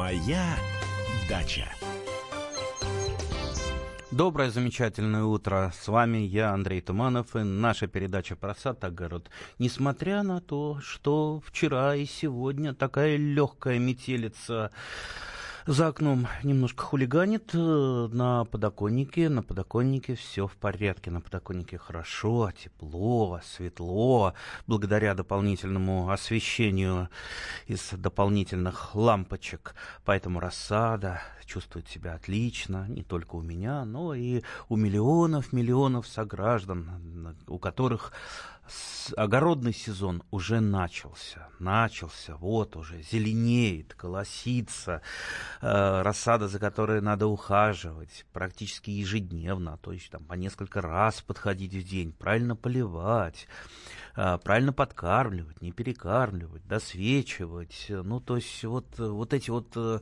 Моя дача. Доброе, замечательное утро. С вами я, Андрей Туманов, и наша передача про сад огород. Несмотря на то, что вчера и сегодня такая легкая метелица за окном немножко хулиганит э, на подоконнике. На подоконнике все в порядке. На подоконнике хорошо, тепло, светло. Благодаря дополнительному освещению из дополнительных лампочек. Поэтому рассада чувствует себя отлично. Не только у меня, но и у миллионов, миллионов сограждан, у которых огородный сезон уже начался. Начался, вот уже, зеленеет, колосится, э, рассада, за которой надо ухаживать практически ежедневно, то есть там по несколько раз подходить в день, правильно поливать, правильно подкармливать, не перекармливать, досвечивать. Ну, то есть вот, вот эти вот э,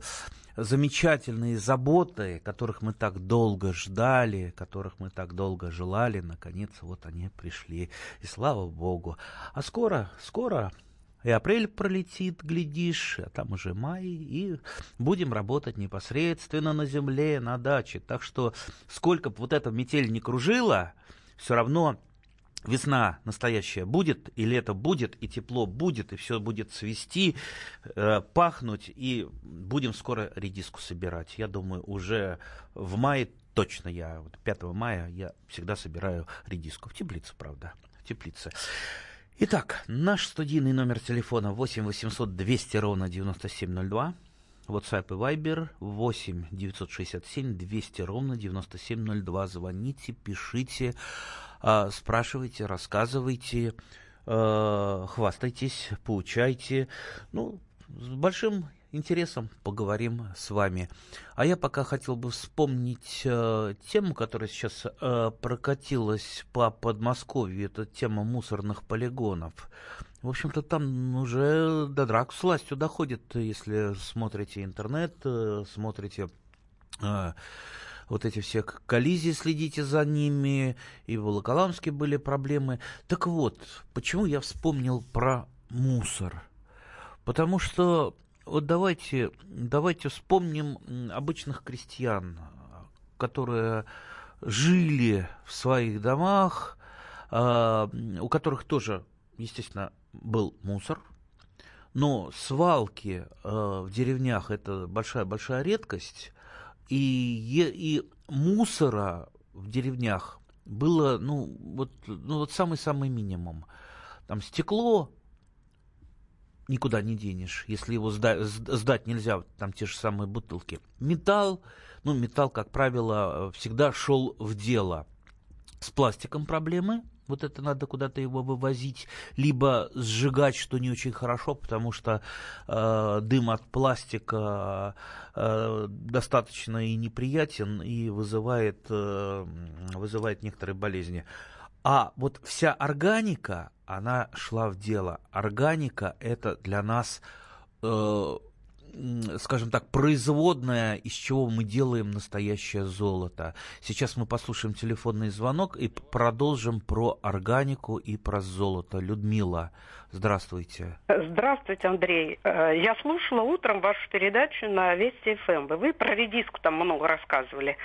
замечательные заботы, которых мы так долго ждали, которых мы так долго желали, наконец вот они пришли. И слава Богу. А скоро, скоро и апрель пролетит, глядишь, а там уже май, и будем работать непосредственно на земле, на даче. Так что сколько бы вот эта метель не кружила, все равно весна настоящая будет, и лето будет, и тепло будет, и все будет цвести, э, пахнуть, и будем скоро редиску собирать. Я думаю, уже в мае точно я, вот 5 мая я всегда собираю редиску. В теплице, правда, в теплице. Итак, наш студийный номер телефона 8 800 200 ровно 9702. WhatsApp и Viber 8 967 200 ровно 9702. Звоните, пишите. А, спрашивайте, рассказывайте, а, хвастайтесь, поучайте. Ну, с большим интересом поговорим с вами. А я пока хотел бы вспомнить э, тему, которая сейчас прокатилась по Подмосковью. Это тема мусорных полигонов. В общем-то, там уже до драк с властью доходит, если смотрите интернет, э, смотрите... Э, вот эти все коллизии, следите за ними, и в Волоколамске были проблемы. Так вот, почему я вспомнил про мусор? Потому что вот давайте, давайте вспомним обычных крестьян, которые жили в своих домах, а, у которых тоже, естественно, был мусор, но свалки а, в деревнях это большая-большая редкость, и, и мусора в деревнях было, ну, вот, ну, вот самый-самый минимум. Там стекло никуда не денешь, если его сдать, сдать нельзя, там те же самые бутылки. Металл, ну, металл, как правило, всегда шел в дело. С пластиком проблемы – вот это надо куда-то его вывозить, либо сжигать, что не очень хорошо, потому что э, дым от пластика э, достаточно и неприятен, и вызывает, э, вызывает некоторые болезни. А вот вся органика, она шла в дело. Органика это для нас э, скажем так, производная, из чего мы делаем настоящее золото. Сейчас мы послушаем телефонный звонок и продолжим про органику и про золото. Людмила, здравствуйте. Здравствуйте, Андрей. Э, я слушала утром вашу передачу на Вести ФМ. Вы про редиску там много рассказывали.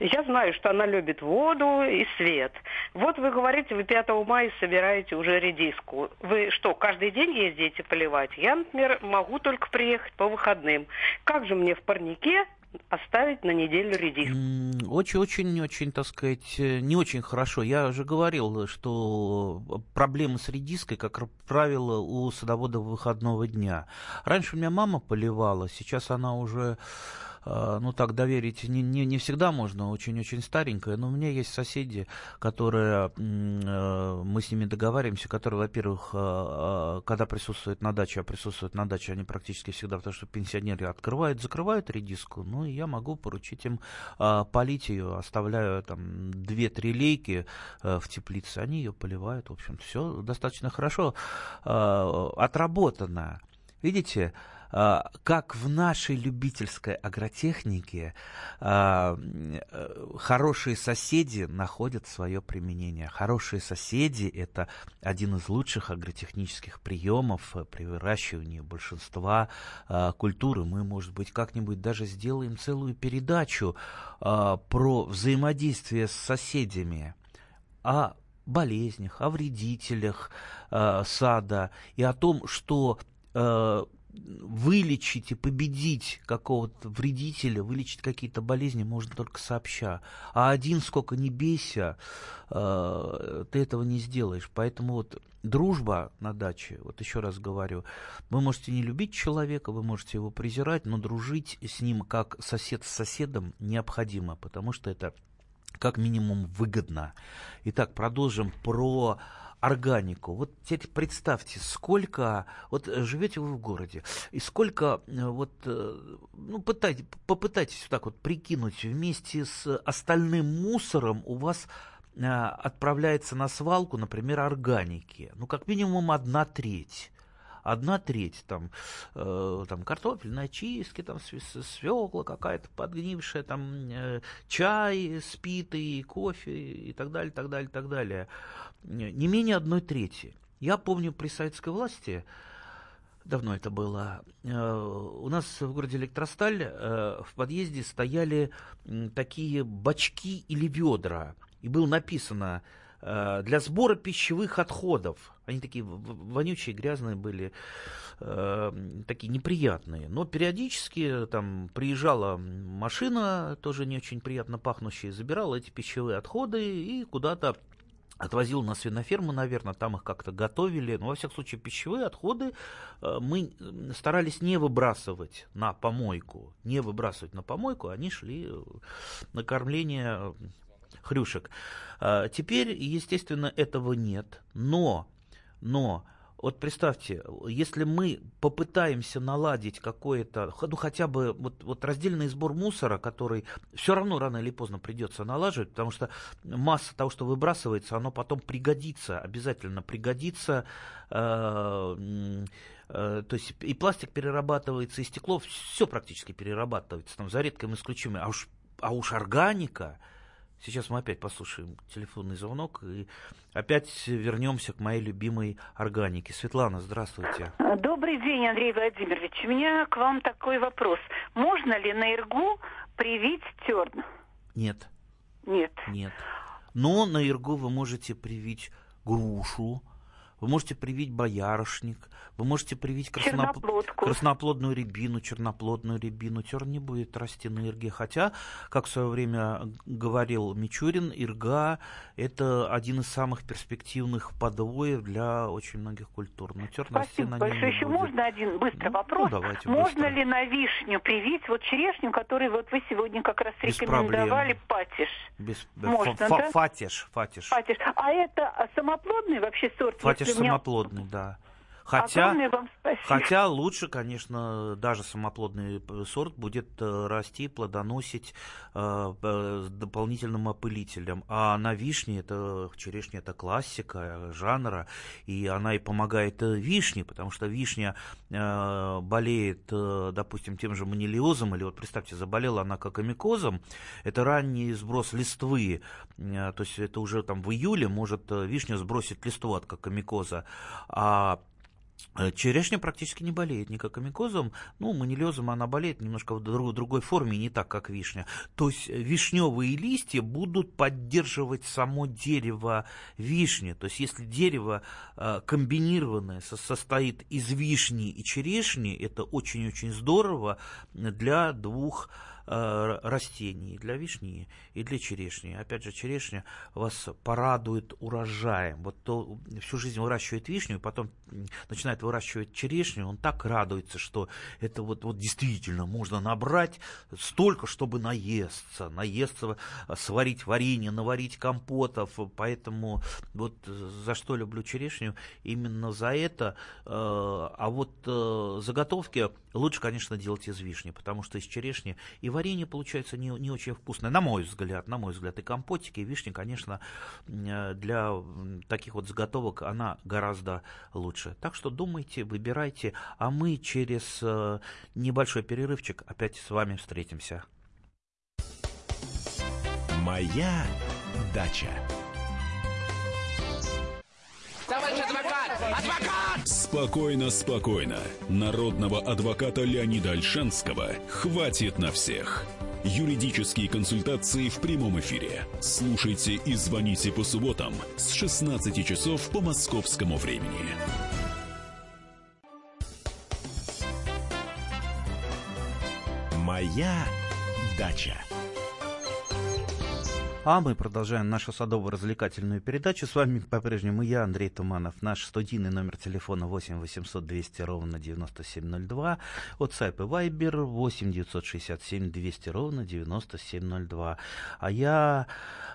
Я знаю, что она любит воду и свет. Вот вы говорите, вы 5 мая собираете уже редиску. Вы что, каждый день ездите поливать? Я, например, могу только приехать по выходным. Как же мне в парнике оставить на неделю редиску. Очень-очень-очень, так сказать, э, не очень хорошо. Я же говорил, что проблемы с редиской, как правило, у садоводов выходного дня. Раньше у меня мама поливала, сейчас она уже ну так доверить не, не, не всегда можно, очень-очень старенькая, но у меня есть соседи, которые, э, мы с ними договариваемся, которые, во-первых, а, когда присутствуют на даче, а присутствуют на даче они практически всегда, потому что пенсионеры открывают, закрывают редиску, ну и я могу поручить им полить ее, оставляю там 2-3 лейки э, в теплице, они ее поливают, в общем, все достаточно хорошо отработано. Видите, как в нашей любительской агротехнике а, э, хорошие соседи находят свое применение. Хорошие соседи – это один из лучших агротехнических приемов при выращивании большинства а, культуры. Мы, может быть, как-нибудь даже сделаем целую передачу про взаимодействие с соседями, о болезнях, о вредителях сада и о том, что вылечить и победить какого-то вредителя, вылечить какие-то болезни можно только сообща. А один, сколько не бейся, э, ты этого не сделаешь. Поэтому вот дружба на даче, вот еще раз говорю, вы можете не любить человека, вы можете его презирать, но дружить с ним как сосед с соседом необходимо, потому что это как минимум выгодно. Итак, продолжим про органику. Вот теперь представьте, сколько, вот э, живете вы в городе, и сколько, э, вот, э, ну, пытайтесь, попытайтесь вот так вот прикинуть, вместе с остальным мусором у вас отправляется на свалку, например, органики. Ну, как минимум одна треть одна треть там, э, там картофельные очистки, там свекла какая-то подгнившая, там э, чай спитый, кофе и так далее, так далее, так далее. Не менее одной трети. Я помню при советской власти, давно это было, э, у нас в городе Электросталь э, в подъезде стояли такие бачки или ведра, и было написано для сбора пищевых отходов. Они такие вонючие, грязные были, э, такие неприятные. Но периодически там приезжала машина, тоже не очень приятно пахнущая, забирала эти пищевые отходы и куда-то отвозил на свиноферму, наверное, там их как-то готовили. Но, во всяком случае, пищевые отходы э, мы старались не выбрасывать на помойку. Не выбрасывать на помойку, они шли на кормление хрюшек. А, теперь, естественно, этого нет, но, но вот представьте, если мы попытаемся наладить какое-то, ну хотя бы вот, вот раздельный сбор мусора, который все равно рано или поздно придется налаживать, потому что масса того, что выбрасывается, оно потом пригодится, обязательно пригодится. Э, э, то есть и пластик перерабатывается, и стекло, все практически перерабатывается, там, за редким исключением. А уж, а уж органика, Сейчас мы опять послушаем телефонный звонок и опять вернемся к моей любимой органике. Светлана, здравствуйте. Добрый день, Андрей Владимирович. У меня к вам такой вопрос. Можно ли на ИРГУ привить терн? Нет. Нет. Нет. Но на ИРГУ вы можете привить грушу, вы можете привить боярышник, вы можете привить красноп... красноплодную рябину, черноплодную рябину. Терн не будет расти на ирге. Хотя, как в свое время говорил Мичурин, ирга – это один из самых перспективных подвоев для очень многих культур. Но терн на большое. Еще будет. можно один быстрый ну, вопрос? Ну, давайте можно быстро. ли на вишню привить вот черешню, которую вот вы сегодня как раз Без рекомендовали, проблем. патиш? Без... Можно, да? Фатиш, фатиш. Фатиш. А это самоплодный вообще сорт? Фатиш самоплодный, да. Хотя, хотя лучше, конечно, даже самоплодный сорт будет э, расти, плодоносить э, с дополнительным опылителем. А на вишне, это черешня, это классика жанра, и она и помогает э, вишне, потому что вишня э, болеет, э, допустим, тем же манилиозом, или вот представьте, заболела она кокомикозом, это ранний сброс листвы, э, то есть это уже там в июле может вишня сбросить листву от кокомикоза, а Э, черешня практически не болеет ни кокомикозом, ну, манилезом она болеет немножко в другой форме, не так, как вишня. То есть э, вишневые листья будут поддерживать само дерево вишни. То есть если дерево э, комбинированное состоит из вишни и черешни, это очень-очень здорово для двух Э, растений, для вишни и для черешни. Опять же, черешня вас порадует урожаем. Вот то всю жизнь выращивает вишню, и потом начинает выращивать черешню, он так радуется, что это вот, вот действительно можно набрать столько, чтобы наесться, наесться, сварить варенье, наварить компотов. Поэтому вот за что люблю черешню, именно за это. Э, а вот э, заготовки лучше, конечно, делать из вишни, потому что из черешни и варенье получается не, не очень вкусное, на мой взгляд, на мой взгляд. И компотики, и вишни, конечно, для таких вот заготовок она гораздо лучше. Так что думайте, выбирайте, а мы через э, небольшой перерывчик опять с вами встретимся. Моя дача. Товарищ адвокат! Адвокат! Спокойно, спокойно. Народного адвоката Леонида Альшанского хватит на всех. Юридические консультации в прямом эфире. Слушайте и звоните по субботам с 16 часов по московскому времени. Моя дача. А мы продолжаем нашу садово-развлекательную передачу. С вами по-прежнему я, Андрей Туманов. Наш студийный номер телефона 8 800 200 ровно 9702. WhatsApp и Viber 8 967 200 ровно 9702. А я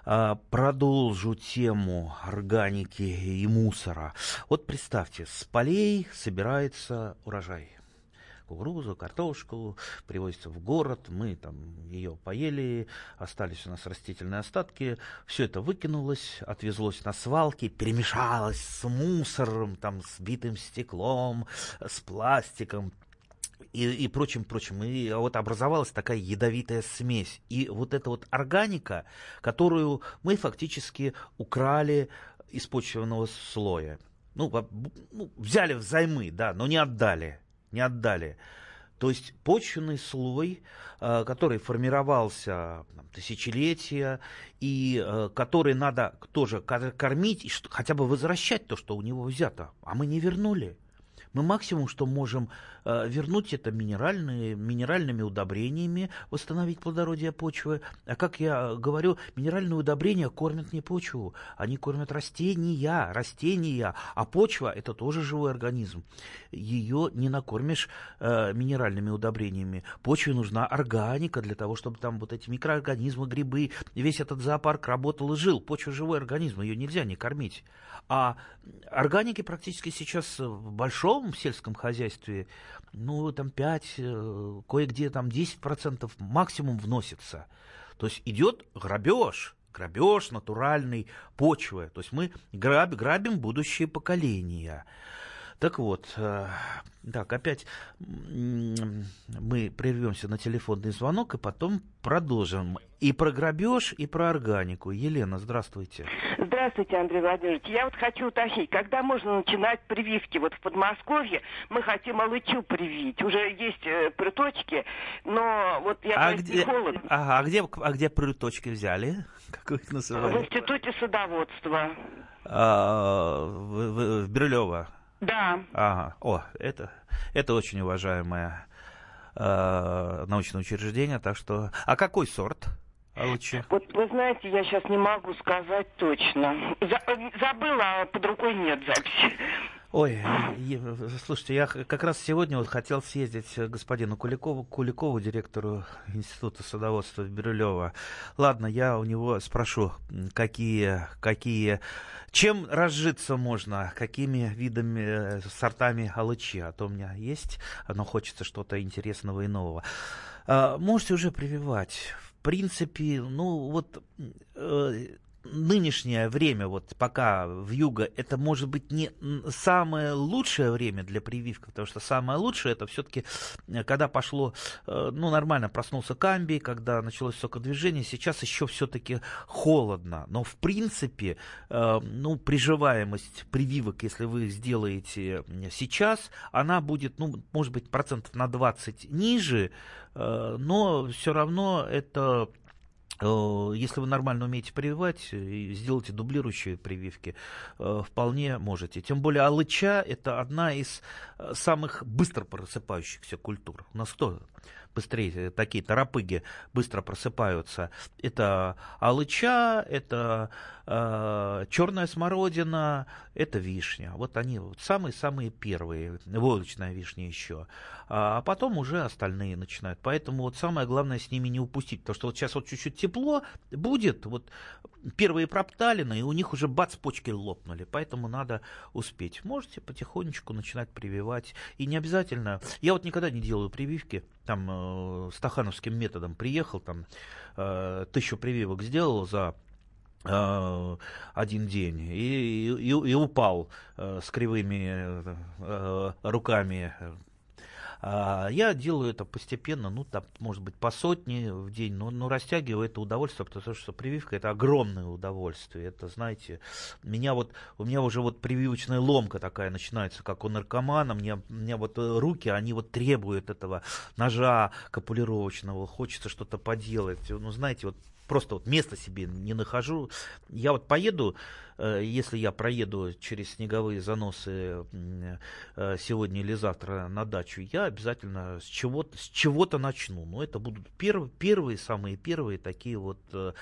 а, продолжу тему органики и мусора. Вот представьте, с полей собирается урожай кукурузу, картошку, привозится в город, мы там ее поели, остались у нас растительные остатки, все это выкинулось, отвезлось на свалки, перемешалось с мусором, там, с битым стеклом, с пластиком, и, и прочим, прочим. И вот образовалась такая ядовитая смесь. И вот эта вот органика, которую мы фактически украли из почвенного слоя. Ну, ну взяли взаймы, да, но не отдали не отдали. То есть почвенный слой, э, который формировался там, тысячелетия, и э, который надо тоже кормить, и хотя бы возвращать то, что у него взято. А мы не вернули. Мы максимум, что можем э, вернуть это минеральные, минеральными удобрениями, восстановить плодородие почвы. А как я говорю, минеральные удобрения кормят не почву, они кормят растения, растения, а почва это тоже живой организм. Ее не накормишь э, минеральными удобрениями. Почве нужна органика для того, чтобы там вот эти микроорганизмы, грибы, весь этот зоопарк работал и жил. Почва живой организм, ее нельзя не кормить. А органики практически сейчас в большом сельском хозяйстве, ну, там 5, э, кое-где там 10% максимум вносится. То есть идет грабеж, грабеж натуральной почвы. То есть мы граб, грабим будущее поколения. Так вот, э, так, опять мы прервемся на телефонный звонок и потом продолжим. И про грабеж, и про органику. Елена, здравствуйте. Здравствуйте, Андрей Владимирович. Я вот хочу уточнить, когда можно начинать прививки? Вот в Подмосковье мы хотим алычу привить. Уже есть э, приточки, но вот я а где, холодно. Ага, а где, а где приточки взяли? Как вы их называли? В Институте садоводства. А, в, в, в Бирюлево. Да. Ага. О, это, это очень уважаемое э, научное учреждение, так что... А какой сорт? Лучше. Вот вы знаете, я сейчас не могу сказать точно. За, забыла, а под рукой нет записи. Ой, слушайте, я как раз сегодня вот хотел съездить к господину Куликову, Куликову, директору Института садоводства Бирюлева. Ладно, я у него спрошу, какие, какие, чем разжиться можно, какими видами, э, сортами алычи, а то у меня есть, но хочется что-то интересного и нового. А, можете уже прививать. В принципе, ну вот э, нынешнее время, вот пока в юго, это может быть не самое лучшее время для прививки, потому что самое лучшее это все-таки, э, когда пошло, э, ну, нормально проснулся камбий, когда началось сокодвижение, сейчас еще все-таки холодно, но в принципе, э, ну, приживаемость прививок, если вы их сделаете сейчас, она будет, ну, может быть, процентов на 20 ниже, но все равно это если вы нормально умеете прививать, э, сделайте дублирующие прививки, э, вполне можете. Тем более алыча – это одна из самых быстро просыпающихся культур. У нас кто быстрее, такие торопыги быстро просыпаются? Это алыча, это э, черная смородина, это вишня. Вот они вот самые-самые первые, войлочная вишня еще. А потом уже остальные начинают. Поэтому вот самое главное с ними не упустить. Потому что вот сейчас вот чуть-чуть тепло будет, вот первые пропталины, и у них уже бац, почки лопнули, поэтому надо успеть. Можете потихонечку начинать прививать, и не обязательно, я вот никогда не делаю прививки, там, э, стахановским методом приехал, там, э, тысячу прививок сделал за э, один день и, и, и упал э, с кривыми э, руками а, я делаю это постепенно, ну, там, может быть, по сотне в день, но, но растягиваю это удовольствие, потому что прививка это огромное удовольствие. Это, знаете, меня вот, у меня уже вот прививочная ломка такая начинается, как у наркомана. Мне, у меня вот э, руки, они вот требуют этого ножа капулировочного, хочется что-то поделать. Ну, знаете, вот просто вот места себе не нахожу. Я вот поеду, э, если я проеду через снеговые заносы э, сегодня или завтра на дачу, я обязательно с чего-то, с чего-то начну. Но это будут первые, первые, самые первые такие вот, э,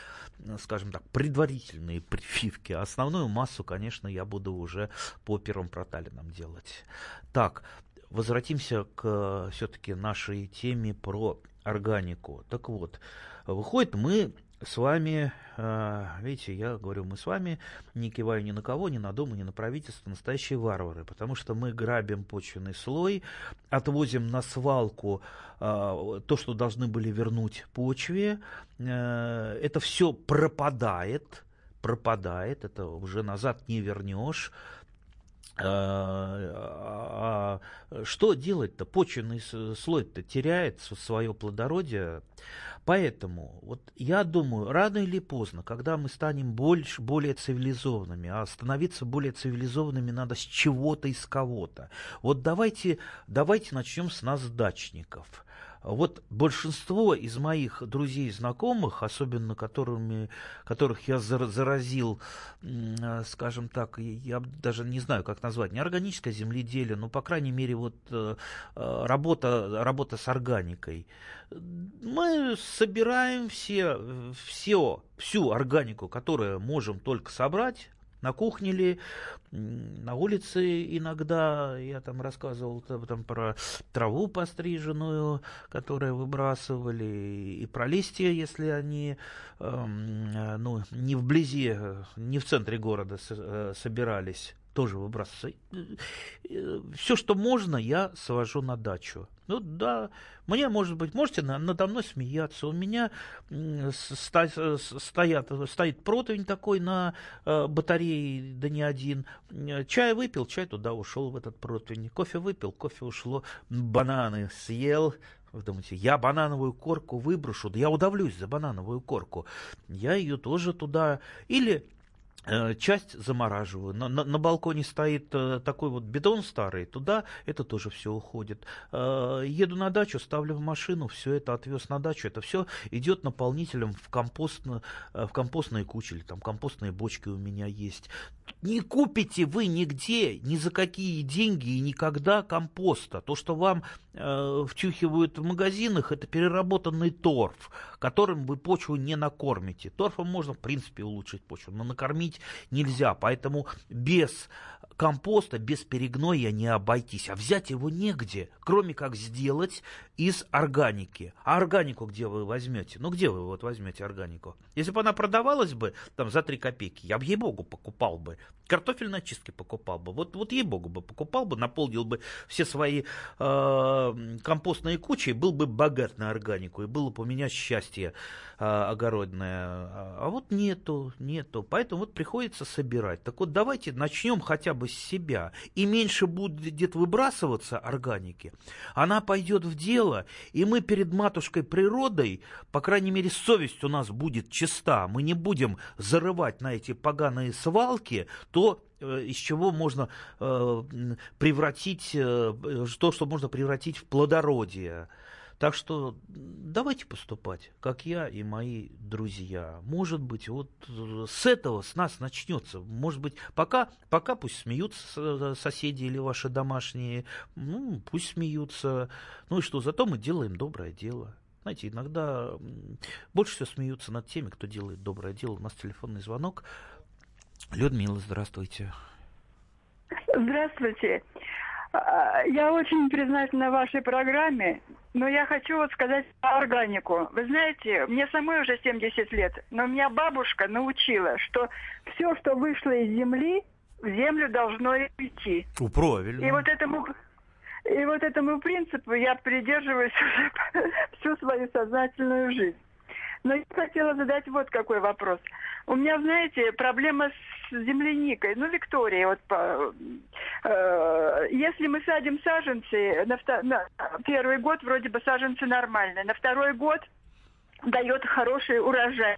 скажем так, предварительные прививки. Основную массу, конечно, я буду уже по первым проталинам делать. Так, возвратимся к все-таки нашей теме про органику. Так вот, выходит, мы с вами, а, видите, я говорю, мы с вами не киваю ни на кого, ни на дом, ни на правительство, настоящие варвары, потому что мы грабим почвенный слой, отвозим на свалку а, то, что должны были вернуть почве, а, это все пропадает, пропадает, это уже назад не вернешь, а, что делать-то? Почвенный слой-то теряет свое плодородие. Поэтому вот я думаю, рано или поздно, когда мы станем больше, более цивилизованными, а становиться более цивилизованными надо с чего-то и с кого-то. Вот давайте, давайте начнем с нас, дачников. Вот большинство из моих друзей и знакомых, особенно которыми, которых я заразил, э, скажем так, я даже не знаю, как назвать, не органическое земледелие, но, по крайней мере, вот э, э, работа, работа с органикой. Мы собираем все, все, всю органику, которую можем только собрать, на кухне ли, на улице иногда, я там рассказывал там, про траву постриженную, которую выбрасывали, и про листья, если они э, ну, не вблизи, не в центре города э, собирались тоже выбрасывать. Все, что можно, я свожу на дачу. Ну да, мне, может быть, можете надо мной смеяться. У меня ста, стоят, стоит противень такой на э, батарее, да не один. Чай выпил, чай туда ушел в этот противень. Кофе выпил, кофе ушло. Бананы съел, вы думаете, я банановую корку выброшу, да я удавлюсь за банановую корку. Я ее тоже туда... Или Э, часть замораживаю. На, на, на балконе стоит э, такой вот бидон старый, туда это тоже все уходит. Э, еду на дачу, ставлю в машину, все это отвез на дачу, это все идет наполнителем в, компост, в компостные кучи, или там компостные бочки у меня есть. Не купите вы нигде, ни за какие деньги и никогда компоста. То, что вам э, втюхивают в магазинах, это переработанный торф, которым вы почву не накормите. Торфом можно, в принципе, улучшить почву, но накормить нельзя. Поэтому без компоста без перегноя не обойтись, а взять его негде, кроме как сделать из органики. А органику где вы возьмете? Ну где вы вот возьмете органику? Если бы она продавалась бы там за 3 копейки, я бы ей-богу покупал бы. Картофельные очистки покупал бы. Вот, вот ей-богу бы покупал бы, наполнил бы все свои э, компостные кучи, был бы богат на органику, и было бы у меня счастье э, огородное. А вот нету, нету. Поэтому вот приходится собирать. Так вот давайте начнем хотя бы с себя, и меньше будет выбрасываться органики. Она пойдет в дело, дело, и мы перед матушкой природой, по крайней мере, совесть у нас будет чиста, мы не будем зарывать на эти поганые свалки то, э, из чего можно э, превратить, э, то, что можно превратить в плодородие. Так что давайте поступать, как я и мои друзья. Может быть, вот с этого с нас начнется. Может быть, пока, пока пусть смеются соседи или ваши домашние, ну, пусть смеются. Ну и что, зато мы делаем доброе дело. Знаете, иногда больше всего смеются над теми, кто делает доброе дело. У нас телефонный звонок. Людмила, здравствуйте. Здравствуйте. А, я очень признательна вашей программе, но я хочу вот сказать органику. Вы знаете, мне самой уже 70 лет, но меня бабушка научила, что все, что вышло из земли, в землю должно идти. Ну, правильно. И вот этому и вот этому принципу я придерживаюсь уже всю свою сознательную жизнь. Но я хотела задать вот какой вопрос. У меня, знаете, проблема с земляникой. Ну, Виктория, вот по, если мы садим саженцы, на, на первый год вроде бы саженцы нормальные, на второй год дает хороший урожай.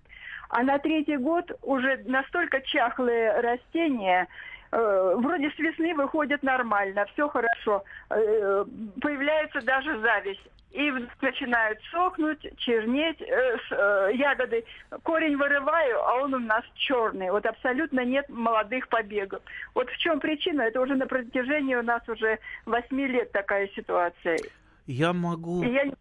А на третий год уже настолько чахлые растения, э, вроде с весны выходят нормально, все хорошо. Э, появляется даже зависть и начинают сохнуть, чернеть э, э, ягоды. Корень вырываю, а он у нас черный. Вот абсолютно нет молодых побегов. Вот в чем причина? Это уже на протяжении у нас уже восьми лет такая ситуация. Я могу, я, не...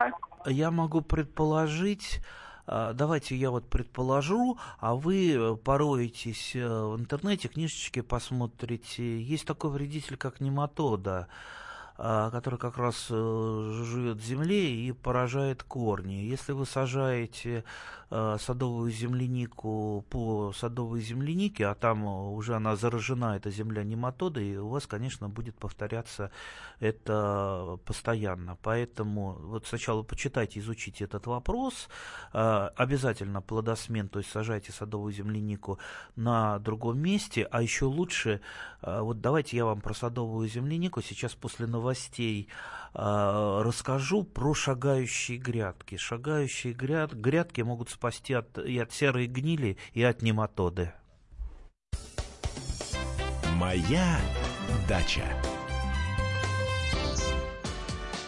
я могу предположить, давайте я вот предположу, а вы пороетесь э, в интернете, книжечки посмотрите. Есть такой вредитель, как нематода. А, который как раз э, живет в земле и поражает корни. Если вы сажаете Э, садовую землянику по садовой землянике, а там уже она заражена, эта земля нематодой, и у вас, конечно, будет повторяться это постоянно. Поэтому вот сначала почитайте, изучите этот вопрос. Э, обязательно плодосмен, то есть сажайте садовую землянику на другом месте, а еще лучше, э, вот давайте я вам про садовую землянику сейчас после новостей расскажу про шагающие грядки. Шагающие гряд, грядки могут спасти от, и от серой гнили, и от нематоды. Моя дача.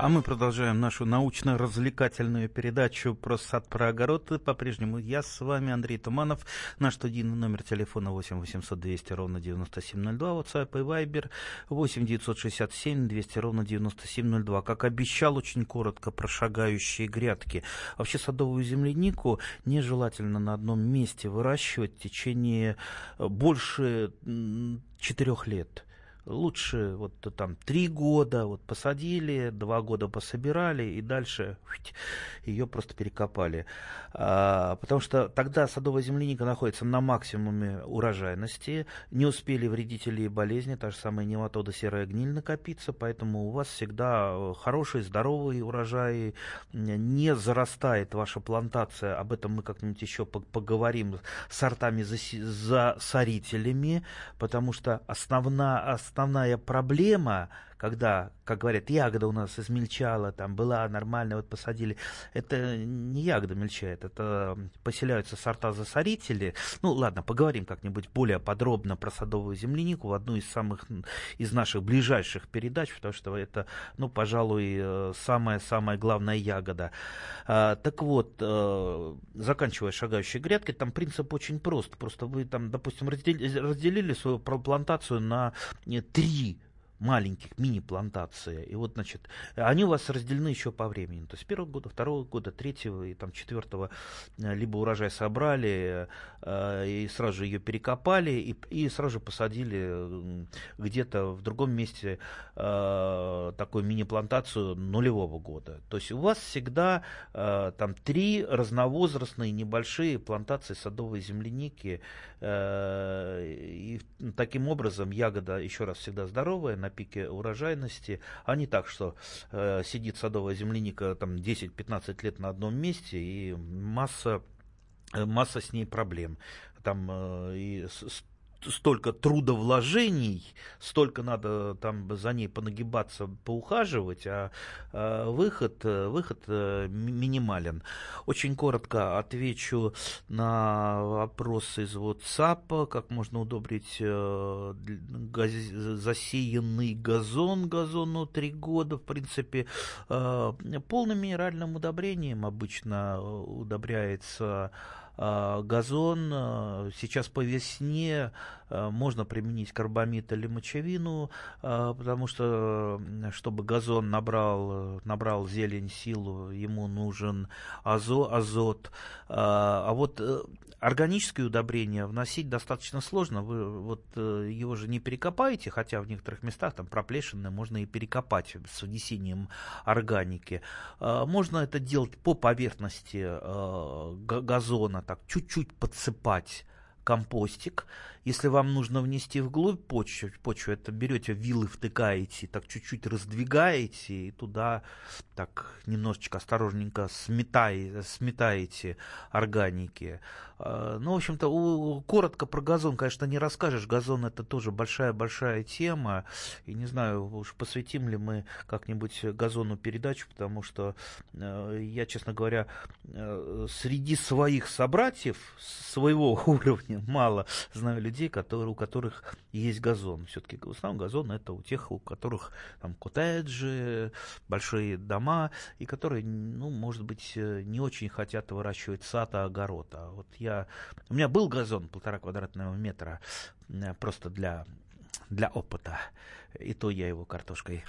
А мы продолжаем нашу научно-развлекательную передачу про сад, про огород. По-прежнему я с вами, Андрей Туманов. Наш студийный номер телефона 8 800 200 ровно 9702. WhatsApp и Viber 8 967 200 ровно 9702. Как обещал, очень коротко про шагающие грядки. Вообще садовую землянику нежелательно на одном месте выращивать в течение больше четырех лет лучше вот там три года вот посадили, два года пособирали и дальше ее просто перекопали. А, потому что тогда садовая земляника находится на максимуме урожайности, не успели вредители и болезни, та же самая нематода серая гниль накопиться, поэтому у вас всегда хороший, здоровый урожай, не зарастает ваша плантация, об этом мы как-нибудь еще поговорим, сортами засорителями, потому что основная, основная проблема когда, как говорят, ягода у нас измельчала, там была нормальная, вот посадили. Это не ягода мельчает, это поселяются сорта-засорители. Ну, ладно, поговорим как-нибудь более подробно про садовую землянику в одну из самых, из наших ближайших передач, потому что это, ну, пожалуй, э, самая-самая главная ягода. А, так вот, э, заканчивая шагающей грядкой, там принцип очень прост. Просто вы там, допустим, разделили, разделили свою плантацию на э, три маленьких мини-плантации. И вот, значит, они у вас разделены еще по времени. То есть первого года, второго года, третьего и там четвертого э, либо урожай собрали э, и сразу же ее перекопали и, и сразу же посадили где-то в другом месте э, такую мини-плантацию нулевого года. То есть у вас всегда э, там три разновозрастные небольшие плантации садовой земляники. Э, и таким образом ягода, еще раз, всегда здоровая, на пике урожайности, а не так, что э, сидит садовая земляника там 10-15 лет на одном месте и масса, э, масса с ней проблем. Там э, и столько трудовложений, столько надо там за ней понагибаться, поухаживать, а, а выход, выход э, минимален. Очень коротко отвечу на вопрос из WhatsApp, как можно удобрить э, газ, засеянный газон, газону три года, в принципе, э, полным минеральным удобрением. Обычно удобряется газон. А, сейчас по весне а, можно применить карбамид или мочевину, потому что, чтобы газон набрал, набрал зелень, силу, ему нужен азо, азот. А вот э, органические удобрения вносить достаточно сложно. Вы вот э, его же не перекопаете, хотя в некоторых местах там проплешины можно и перекопать с внесением органики. Можно это делать по поверхности газона, так чуть-чуть подсыпать компостик. Если вам нужно внести вглубь почву, почву это берете вилы, втыкаете, так чуть-чуть раздвигаете и туда так немножечко осторожненько сметаете, сметаете органики. А, ну, в общем-то, коротко про газон, конечно, не расскажешь. Газон это тоже большая-большая тема. И не знаю, уж посвятим ли мы как-нибудь газону передачу, потому что э, я, честно говоря, э, среди своих собратьев своего уровня мало знаю людей, которые, у которых есть газон. Все-таки в основном газон это у тех, у которых там коттеджи, большие дома, и которые, ну, может быть, э, не очень хотят выращивать сад, а огород. А вот я... У меня был газон полтора квадратного метра э, просто для, для опыта. И то я его картошкой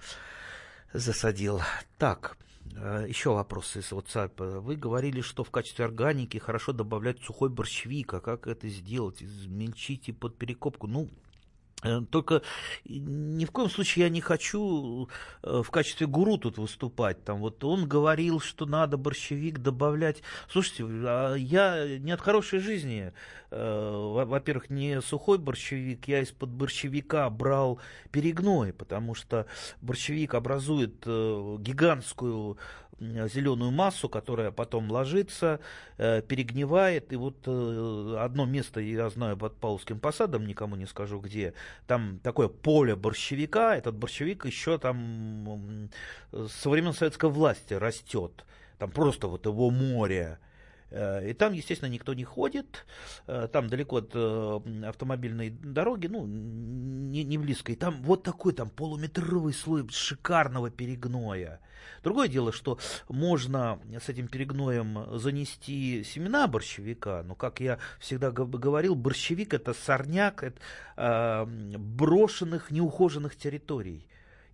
засадил. Так, Еще вопросы из WhatsApp. Вы говорили, что в качестве органики хорошо добавлять сухой борщевик. А как это сделать? Измельчить и под перекопку? Ну, Э, только ни в коем случае я не хочу э, в качестве гуру тут выступать. Там вот он говорил, что надо борщевик добавлять. Слушайте, а я не от хорошей жизни. Э, во-первых, не сухой борщевик, я из-под борщевика брал перегной, потому что борщевик образует гигантскую зеленую массу, которая потом ложится, э, перегнивает. И вот э, одно место, я знаю, под Павловским посадом, никому не скажу где, там такое поле борщевика, этот борщевик еще там со времен советской власти растет. Там просто вот его море. Э, и там, естественно, никто не ходит, там далеко от автомобильной дороги, ну, не, не близко. И там вот такой там полуметровый слой шикарного перегноя. Другое дело, что можно с этим перегноем занести семена борщевика, но, как я всегда говорил, борщевик это сорняк это, э, брошенных, неухоженных территорий.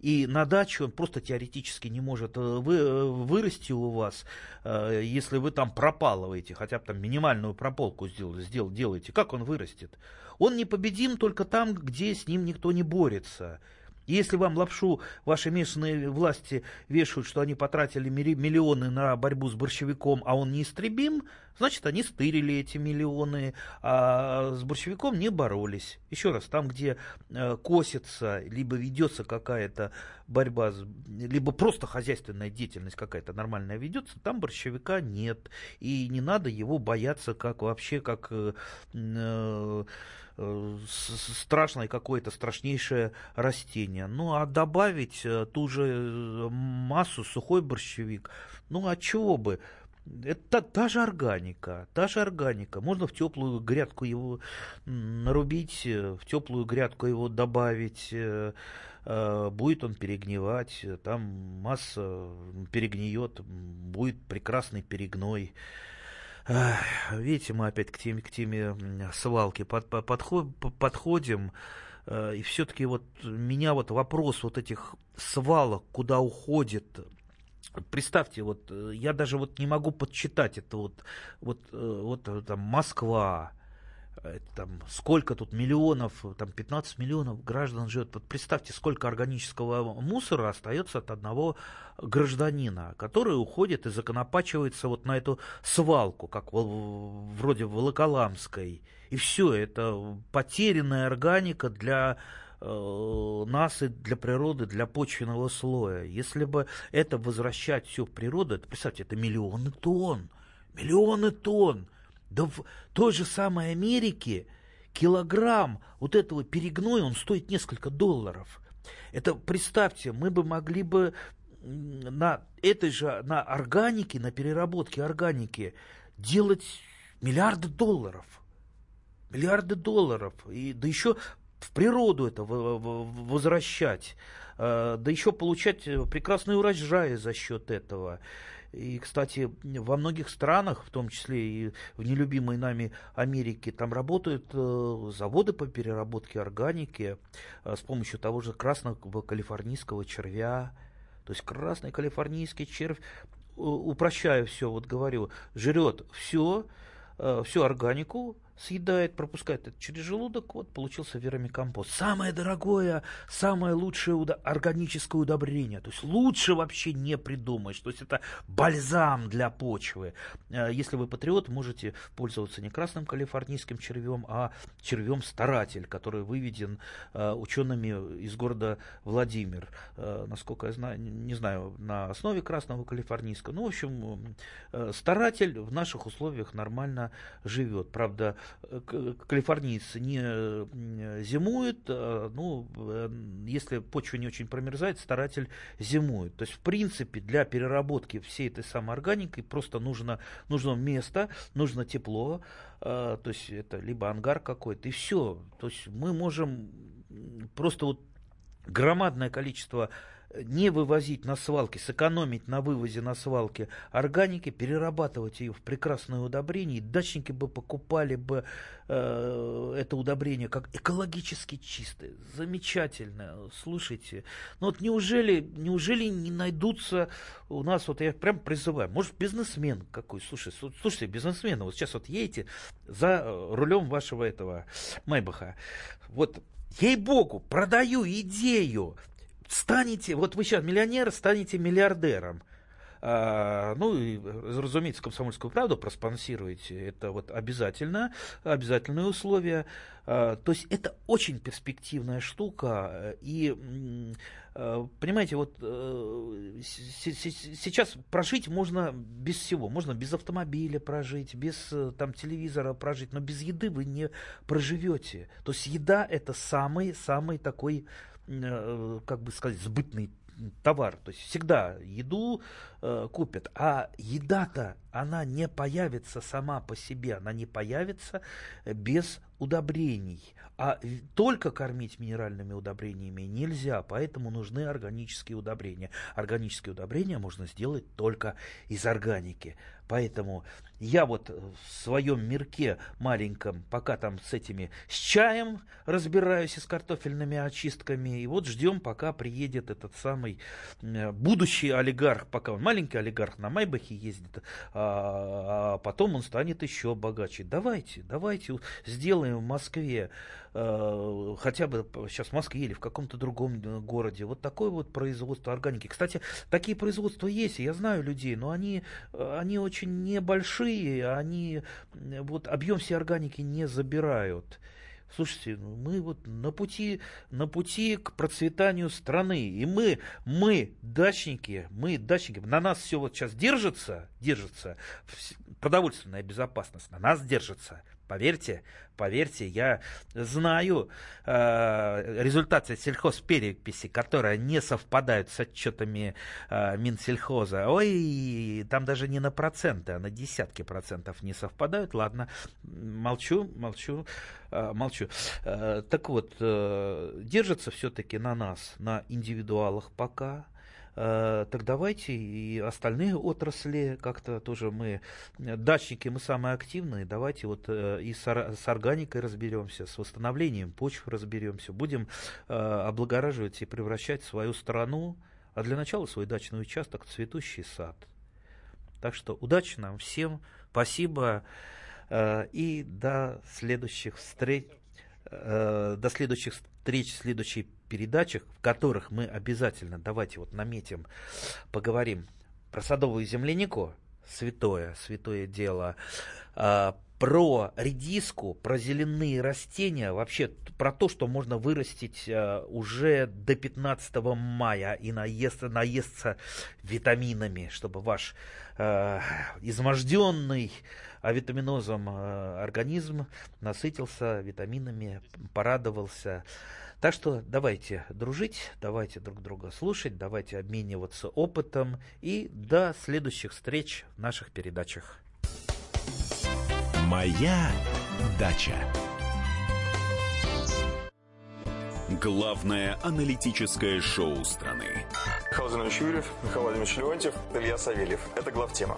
И на дачу он просто теоретически не может э, вы, э, вырасти у вас, э, если вы там пропалываете, хотя бы там минимальную прополку сделали, сдел, делаете. Как он вырастет? Он непобедим только там, где с ним никто не борется. Если вам лапшу ваши местные власти вешают, что они потратили миллионы на борьбу с борщевиком, а он неистребим, значит, они стырили эти миллионы, а с борщевиком не боролись. Еще раз, там, где э, косится, либо ведется какая-то борьба, либо просто хозяйственная деятельность какая-то нормальная ведется, там борщевика нет. И не надо его бояться, как вообще, как... Э, э, страшное какое-то страшнейшее растение. Ну, а добавить э, ту же э, массу сухой борщевик, ну, а чего бы? Это та же органика, та же органика. Можно в теплую грядку его нарубить, э, в теплую грядку его добавить, будет он перегнивать, там масса перегниет, будет прекрасный перегной. Видите, мы опять к теме, к теме свалки под, подход, подходим. Э, и все-таки вот меня вот вопрос вот этих свалок, куда уходит Представьте, вот э, я даже вот не могу подсчитать это вот, вот, э, вот там Москва, там, сколько тут миллионов, там 15 миллионов граждан живет. Вот представьте, сколько органического мусора остается от одного гражданина, который уходит и законопачивается вот на эту свалку, как вроде в Волоколамской. И все, это потерянная органика для э, нас и для природы, для почвенного слоя. Если бы это возвращать все в природу, это, представьте, это миллионы тонн, миллионы тонн. Да в той же самой Америке килограмм вот этого перегноя, он стоит несколько долларов. Это, представьте, мы бы могли бы на этой же, на органике, на переработке органики делать миллиарды долларов. Миллиарды долларов. И, да еще в природу это возвращать. Э, да еще получать прекрасные урожаи за счет этого. И, кстати, во многих странах, в том числе и в нелюбимой нами Америке, там работают э, заводы по переработке органики э, с помощью того же красного калифорнийского червя. То есть красный калифорнийский червь, упрощаю все, вот говорю, жрет все, всю органику, съедает, пропускает это через желудок, вот получился вермикомпост. Самое дорогое, самое лучшее удо- органическое удобрение. То есть лучше вообще не придумаешь. То есть это бальзам для почвы. Э, если вы патриот, можете пользоваться не красным калифорнийским червем, а червем старатель, который выведен э, учеными из города Владимир. Э, насколько я знаю, не знаю, на основе красного калифорнийского. Ну, в общем, старатель в наших условиях нормально живет. Правда, калифорнийцы не зимуют, а, ну, э, если почва не очень промерзает, старатель зимует. То есть, в принципе, для переработки всей этой самой органики просто нужно, нужно место, нужно тепло, то есть это либо ангар какой-то, и все. То есть мы можем просто вот громадное количество не вывозить на свалки, сэкономить на вывозе на свалке органики, перерабатывать ее в прекрасное удобрение, и дачники бы покупали бы э, это удобрение как экологически чистое, замечательное. Слушайте, ну вот неужели, неужели не найдутся у нас, вот я прям призываю, может бизнесмен какой, слушай, слушайте, бизнесмены, вот сейчас вот едете за рулем вашего этого Майбаха, вот Ей-богу, продаю идею станете, вот вы сейчас миллионер, станете миллиардером. А, ну, и, разумеется, комсомольскую правду проспонсируете. Это вот обязательно, обязательное условие. А, то есть это очень перспективная штука. И, а, понимаете, вот э, сейчас прожить можно без всего. Можно без автомобиля прожить, без э, там, телевизора прожить, но без еды вы не проживете. То есть еда это самый-самый такой как бы сказать, сбытный товар. То есть всегда еду э, купят. А еда-то, она не появится сама по себе. Она не появится без удобрений. А только кормить минеральными удобрениями нельзя, поэтому нужны органические удобрения. Органические удобрения можно сделать только из органики. Поэтому я вот в своем мирке маленьком, пока там с этими, с чаем разбираюсь и с картофельными очистками, и вот ждем, пока приедет этот самый э, будущий олигарх, пока он маленький олигарх на Майбахе ездит, а, а потом он станет еще богаче. Давайте, давайте сделаем в Москве Э, хотя бы сейчас в Москве или в каком-то другом э, городе. Вот такое вот производство органики. Кстати, такие производства есть, я знаю людей, но они, э, они очень небольшие, они вот объем всей органики не забирают. Слушайте, ну, мы вот на пути, на пути к процветанию страны. И мы, мы, дачники, мы, дачники, на нас все вот сейчас держится, держится, продовольственная безопасность на нас держится. Поверьте, поверьте, я знаю э, результаты сельхозпереписи, которые не совпадают с отчетами э, Минсельхоза. Ой, там даже не на проценты, а на десятки процентов не совпадают. Ладно, молчу, молчу, э, молчу. Э, так вот, э, держится все-таки на нас, на индивидуалах пока так давайте и остальные отрасли как-то тоже мы, дачники мы самые активные, давайте вот э, и с органикой разберемся, с восстановлением почв разберемся, будем э, облагораживать и превращать свою страну, а для начала свой дачный участок в цветущий сад. Так что удачи нам всем, спасибо и до следующих встреч. До следующих встреч, следующей передачах, в которых мы обязательно, давайте вот наметим, поговорим про садовую землянику, святое, святое дело, а, про редиску, про зеленые растения, вообще про то, что можно вырастить э, уже до 15 мая и наест, наесться витаминами, чтобы ваш э, изможденный авитаминозом э, организм насытился витаминами, порадовался. Так что давайте дружить, давайте друг друга слушать, давайте обмениваться опытом и до следующих встреч в наших передачах. Моя дача. Главное аналитическое шоу страны. Михаил Юрьев, Михаил Владимирович Леонтьев, Илья Савельев. Это главтема.